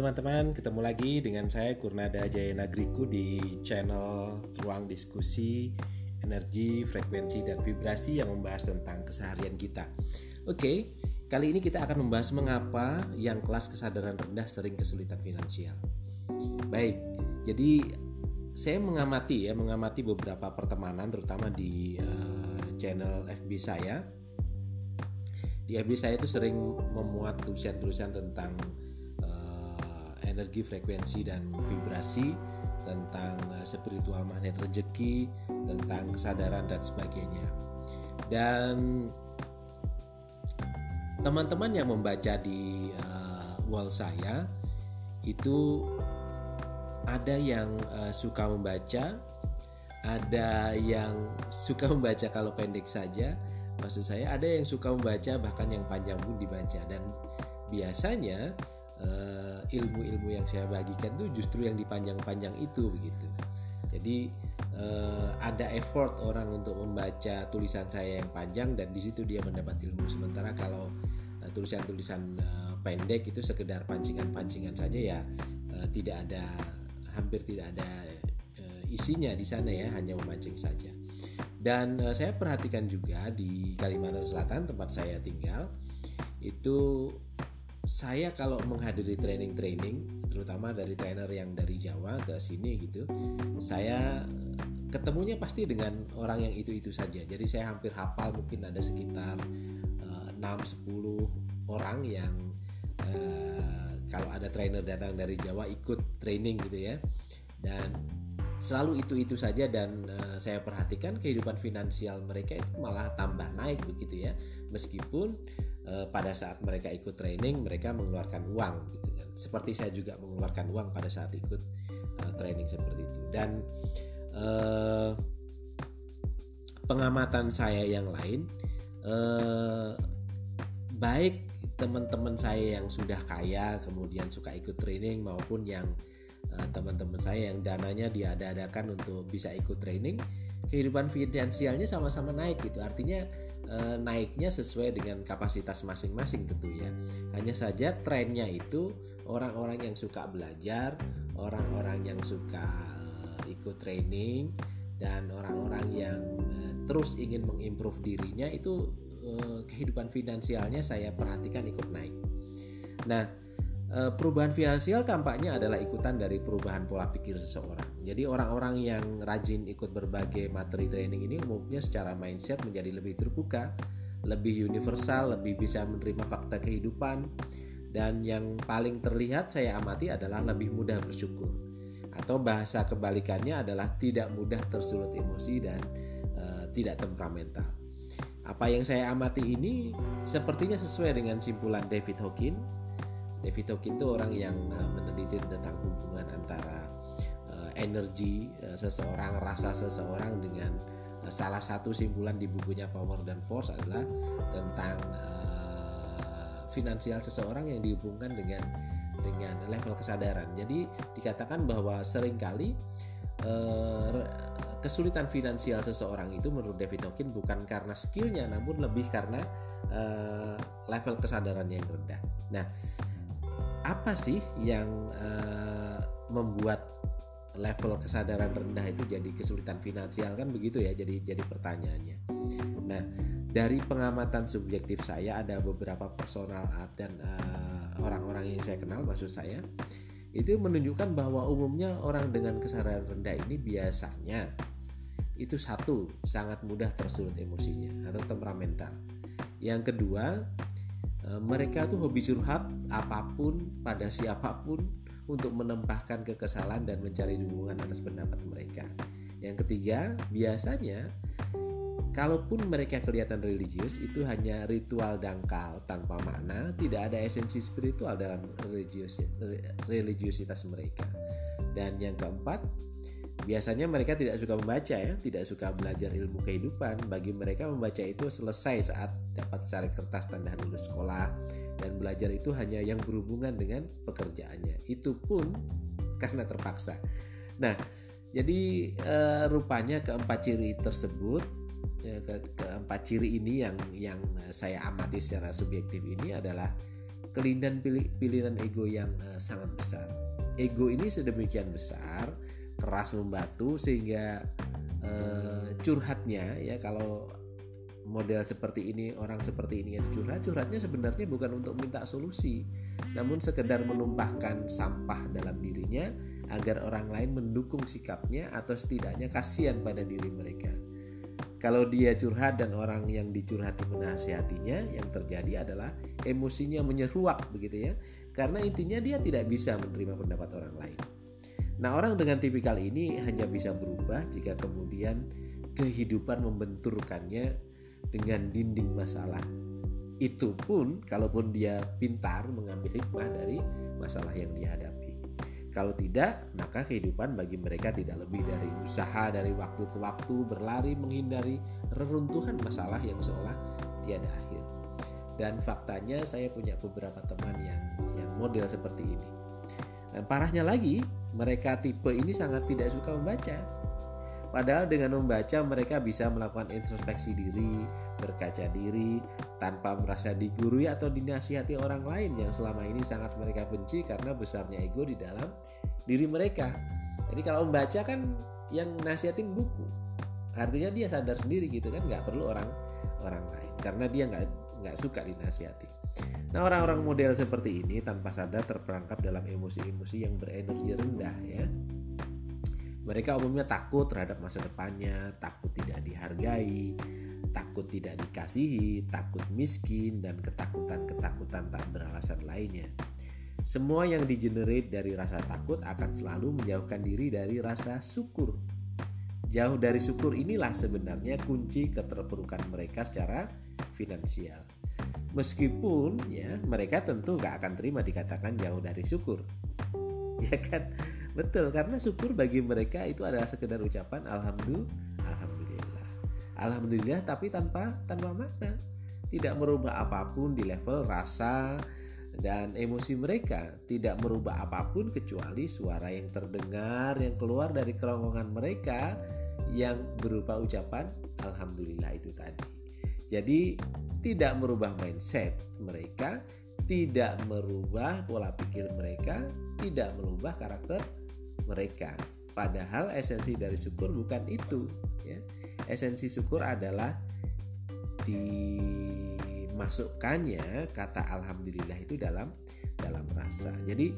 teman-teman, ketemu lagi dengan saya Kurnada Jaya Nagriku di channel Ruang Diskusi Energi, Frekuensi, dan Vibrasi yang membahas tentang keseharian kita. Oke, kali ini kita akan membahas mengapa yang kelas kesadaran rendah sering kesulitan finansial. Baik, jadi saya mengamati ya, mengamati beberapa pertemanan terutama di uh, channel FB saya. Di FB saya itu sering memuat tulisan-tulisan tentang energi frekuensi dan vibrasi tentang eh, spiritual magnet rezeki tentang kesadaran dan sebagainya. Dan teman-teman yang membaca di uh, wall saya itu ada yang uh, suka membaca ada yang suka membaca kalau pendek saja maksud saya ada yang suka membaca bahkan yang panjang pun dibaca. Dan biasanya uh, ilmu-ilmu yang saya bagikan tuh justru yang dipanjang-panjang itu begitu. Jadi uh, ada effort orang untuk membaca tulisan saya yang panjang dan di situ dia mendapat ilmu. Sementara kalau uh, tulisan-tulisan uh, pendek itu sekedar pancingan-pancingan saja ya uh, tidak ada hampir tidak ada uh, isinya di sana ya hanya memancing saja. Dan uh, saya perhatikan juga di Kalimantan Selatan tempat saya tinggal itu saya kalau menghadiri training-training terutama dari trainer yang dari Jawa ke sini gitu saya ketemunya pasti dengan orang yang itu-itu saja. Jadi saya hampir hafal mungkin ada sekitar uh, 6-10 orang yang uh, kalau ada trainer datang dari Jawa ikut training gitu ya. Dan selalu itu-itu saja dan uh, saya perhatikan kehidupan finansial mereka itu malah tambah naik begitu ya. Meskipun pada saat mereka ikut training mereka mengeluarkan uang gitu kan. Seperti saya juga mengeluarkan uang pada saat ikut uh, training seperti itu. Dan uh, pengamatan saya yang lain baik teman-teman saya yang sudah kaya kemudian suka ikut training maupun yang Eh, teman-teman saya yang dananya diada-adakan untuk bisa ikut training kehidupan finansialnya sama-sama naik gitu. Artinya e, naiknya sesuai dengan kapasitas masing-masing tentu ya hanya saja trennya itu orang-orang yang suka belajar orang-orang yang suka e, ikut training dan orang-orang yang terus ingin mengimprove dirinya itu kehidupan finansialnya saya perhatikan ikut naik. Nah Eh, perubahan finansial tampaknya adalah ikutan dari perubahan pola pikir seseorang. Jadi orang-orang yang rajin ikut berbagai materi training ini umumnya secara mindset menjadi lebih terbuka, lebih universal, lebih bisa menerima fakta kehidupan dan yang paling terlihat saya amati adalah lebih mudah bersyukur. Atau bahasa kebalikannya adalah tidak mudah tersulut emosi dan uh, tidak temperamental. Apa yang saya amati ini sepertinya sesuai dengan simpulan David Hawkins David Hawkins itu orang yang uh, meneliti tentang hubungan antara uh, energi uh, seseorang, rasa seseorang dengan uh, salah satu simpulan di bukunya Power dan Force adalah tentang uh, finansial seseorang yang dihubungkan dengan dengan level kesadaran. Jadi dikatakan bahwa sering kali uh, kesulitan finansial seseorang itu menurut David Hawkins bukan karena skillnya, namun lebih karena uh, level kesadaran yang rendah. Nah, apa sih yang uh, membuat level kesadaran rendah itu jadi kesulitan finansial kan begitu ya jadi jadi pertanyaannya. Nah dari pengamatan subjektif saya ada beberapa personal dan orang eh, orang-orang yang saya kenal maksud saya itu menunjukkan bahwa umumnya orang dengan kesadaran rendah ini biasanya itu satu sangat mudah tersulut emosinya atau temperamental. Yang kedua mereka tuh hobi curhat apa pun pada siapa pun untuk menempahkan kekesalan dan mencari dukungan atas pendapat mereka. Yang ketiga, biasanya kalaupun mereka kelihatan religius itu hanya ritual dangkal tanpa makna, tidak ada esensi spiritual dalam religius, religiusitas mereka. Dan yang keempat, Biasanya mereka tidak suka membaca ya, tidak suka belajar ilmu kehidupan. Bagi mereka membaca itu selesai saat dapat secara kertas tanda lulus sekolah dan belajar itu hanya yang berhubungan dengan pekerjaannya. Itu pun karena terpaksa. Nah, jadi e, rupanya keempat ciri tersebut ya, ke, keempat ciri ini yang yang saya amati secara subjektif ini adalah kelindan pilihan ego yang uh, sangat besar. Ego ini sedemikian besar, keras membatu sehingga uh, curhatnya ya kalau model seperti ini orang seperti ini yang curhat curhatnya sebenarnya bukan untuk minta solusi namun sekedar menumpahkan sampah dalam dirinya agar orang lain mendukung sikapnya atau setidaknya kasihan pada diri mereka. Kalau dia curhat dan orang yang dicurhati menasihatinya, yang terjadi adalah emosinya menyeruak begitu ya. Karena intinya dia tidak bisa menerima pendapat orang lain. Nah, orang dengan tipikal ini hanya bisa berubah jika kemudian kehidupan membenturkannya dengan dinding masalah. Itu pun kalaupun dia pintar mengambil hikmah dari masalah yang dihadapi. Kalau tidak, maka kehidupan bagi mereka tidak lebih dari usaha dari waktu ke waktu berlari menghindari reruntuhan masalah yang seolah tiada akhir. Dan faktanya saya punya beberapa teman yang yang model seperti ini. Dan parahnya lagi, mereka tipe ini sangat tidak suka membaca. Padahal dengan membaca mereka bisa melakukan introspeksi diri, berkaca diri, tanpa merasa digurui atau dinasihati orang lain yang selama ini sangat mereka benci karena besarnya ego di dalam diri mereka. Jadi kalau membaca kan yang nasihatin buku, artinya dia sadar sendiri gitu kan, nggak perlu orang orang lain karena dia nggak nggak suka dinasihati. Nah orang-orang model seperti ini tanpa sadar terperangkap dalam emosi-emosi yang berenergi rendah ya mereka umumnya takut terhadap masa depannya, takut tidak dihargai, takut tidak dikasihi, takut miskin, dan ketakutan-ketakutan tak beralasan lainnya. Semua yang digenerate dari rasa takut akan selalu menjauhkan diri dari rasa syukur. Jauh dari syukur inilah sebenarnya kunci keterpurukan mereka secara finansial. Meskipun ya mereka tentu gak akan terima dikatakan jauh dari syukur. Ya kan? Betul, karena syukur bagi mereka itu adalah sekedar ucapan alhamdulillah, alhamdulillah. Alhamdulillah tapi tanpa tanpa makna. Tidak merubah apa pun di level rasa dan emosi mereka, tidak merubah apa pun kecuali suara yang terdengar yang keluar dari kerongkongan mereka yang berupa ucapan alhamdulillah itu tadi. Jadi tidak merubah mindset mereka, tidak merubah pola pikir mereka, tidak merubah karakter mereka. Padahal esensi dari syukur bukan itu. Ya. Esensi syukur adalah dimasukkannya kata alhamdulillah itu dalam dalam rasa. Jadi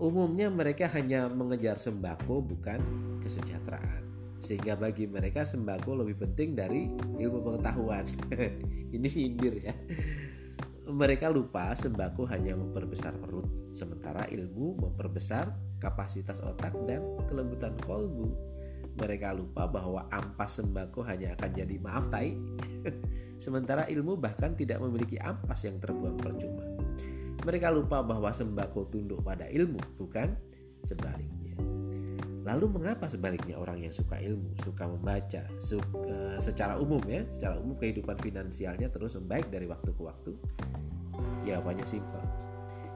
umumnya mereka hanya mengejar sembako bukan kesejahteraan. Sehingga bagi mereka sembako lebih penting dari ilmu pengetahuan. Ini hindir ya mereka lupa sembako hanya memperbesar perut, sementara ilmu memperbesar kapasitas otak dan kelembutan kolbu. Mereka lupa bahwa ampas sembako hanya akan jadi maaf tai, sementara ilmu bahkan tidak memiliki ampas yang terbuang percuma. Mereka lupa bahwa sembako tunduk pada ilmu, bukan sebaliknya. Lalu mengapa sebaliknya orang yang suka ilmu, suka membaca, suka, secara umum ya, secara umum kehidupan finansialnya terus membaik dari waktu ke waktu? Jawabannya simpel.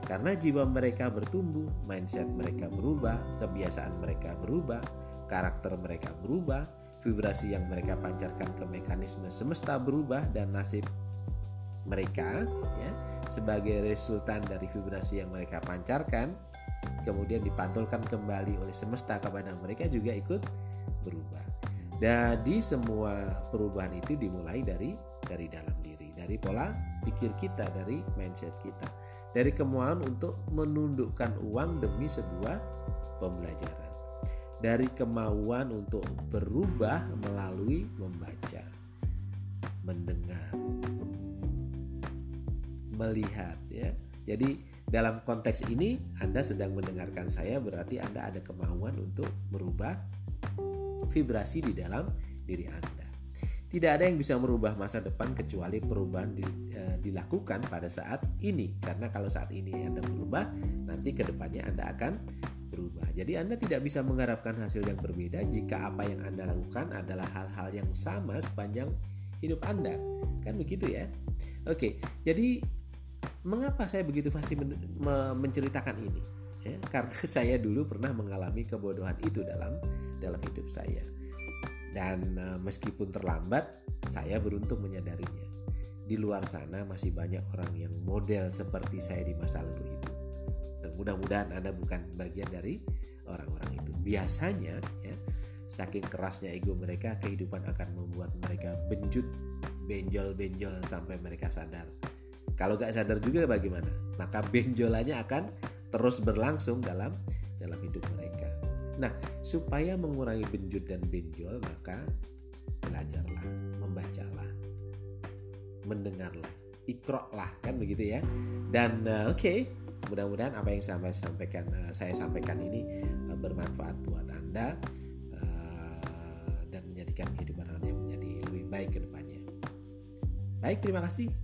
Karena jiwa mereka bertumbuh, mindset mereka berubah, kebiasaan mereka berubah, karakter mereka berubah, vibrasi yang mereka pancarkan ke mekanisme semesta berubah dan nasib mereka ya sebagai resultan dari vibrasi yang mereka pancarkan kemudian dipantulkan kembali oleh semesta kepada mereka juga ikut berubah. Jadi semua perubahan itu dimulai dari dari dalam diri, dari pola pikir kita, dari mindset kita, dari kemauan untuk menundukkan uang demi sebuah pembelajaran, dari kemauan untuk berubah melalui membaca, mendengar, melihat ya. Jadi dalam konteks ini Anda sedang mendengarkan saya berarti Anda ada kemauan untuk merubah vibrasi di dalam diri Anda. Tidak ada yang bisa merubah masa depan kecuali perubahan di, e, dilakukan pada saat ini. Karena kalau saat ini Anda berubah, nanti ke depannya Anda akan berubah. Jadi Anda tidak bisa mengharapkan hasil yang berbeda jika apa yang Anda lakukan adalah hal-hal yang sama sepanjang hidup Anda. Kan begitu ya? Oke, jadi mengapa saya begitu fasih men menceritakan ini? Ya, karena saya dulu pernah mengalami kebodohan itu dalam dalam hidup saya dan uh, meskipun terlambat saya beruntung menyadarinya di luar sana masih banyak orang yang model seperti saya di masa lalu itu. Dan mudah-mudahan Anda bukan bagian dari orang-orang itu. Biasanya ya, saking kerasnya ego mereka, kehidupan akan membuat mereka benjut, benjol-benjol sampai mereka sadar. Kalau gak sadar juga bagaimana? Maka benjolannya akan terus berlangsung dalam dalam hidup mereka. Nah, supaya mengurangi benjut dan benjol, maka belajarlah, membacalah, mendengarlah, ikroklah kan begitu ya. Dan uh, oke, okay, mudah-mudahan apa yang saya sampaikan uh, saya sampaikan ini uh, bermanfaat buat anda dan menjadikan kehidupan anda menjadi lebih baik ke depannya. Baik, terima kasih.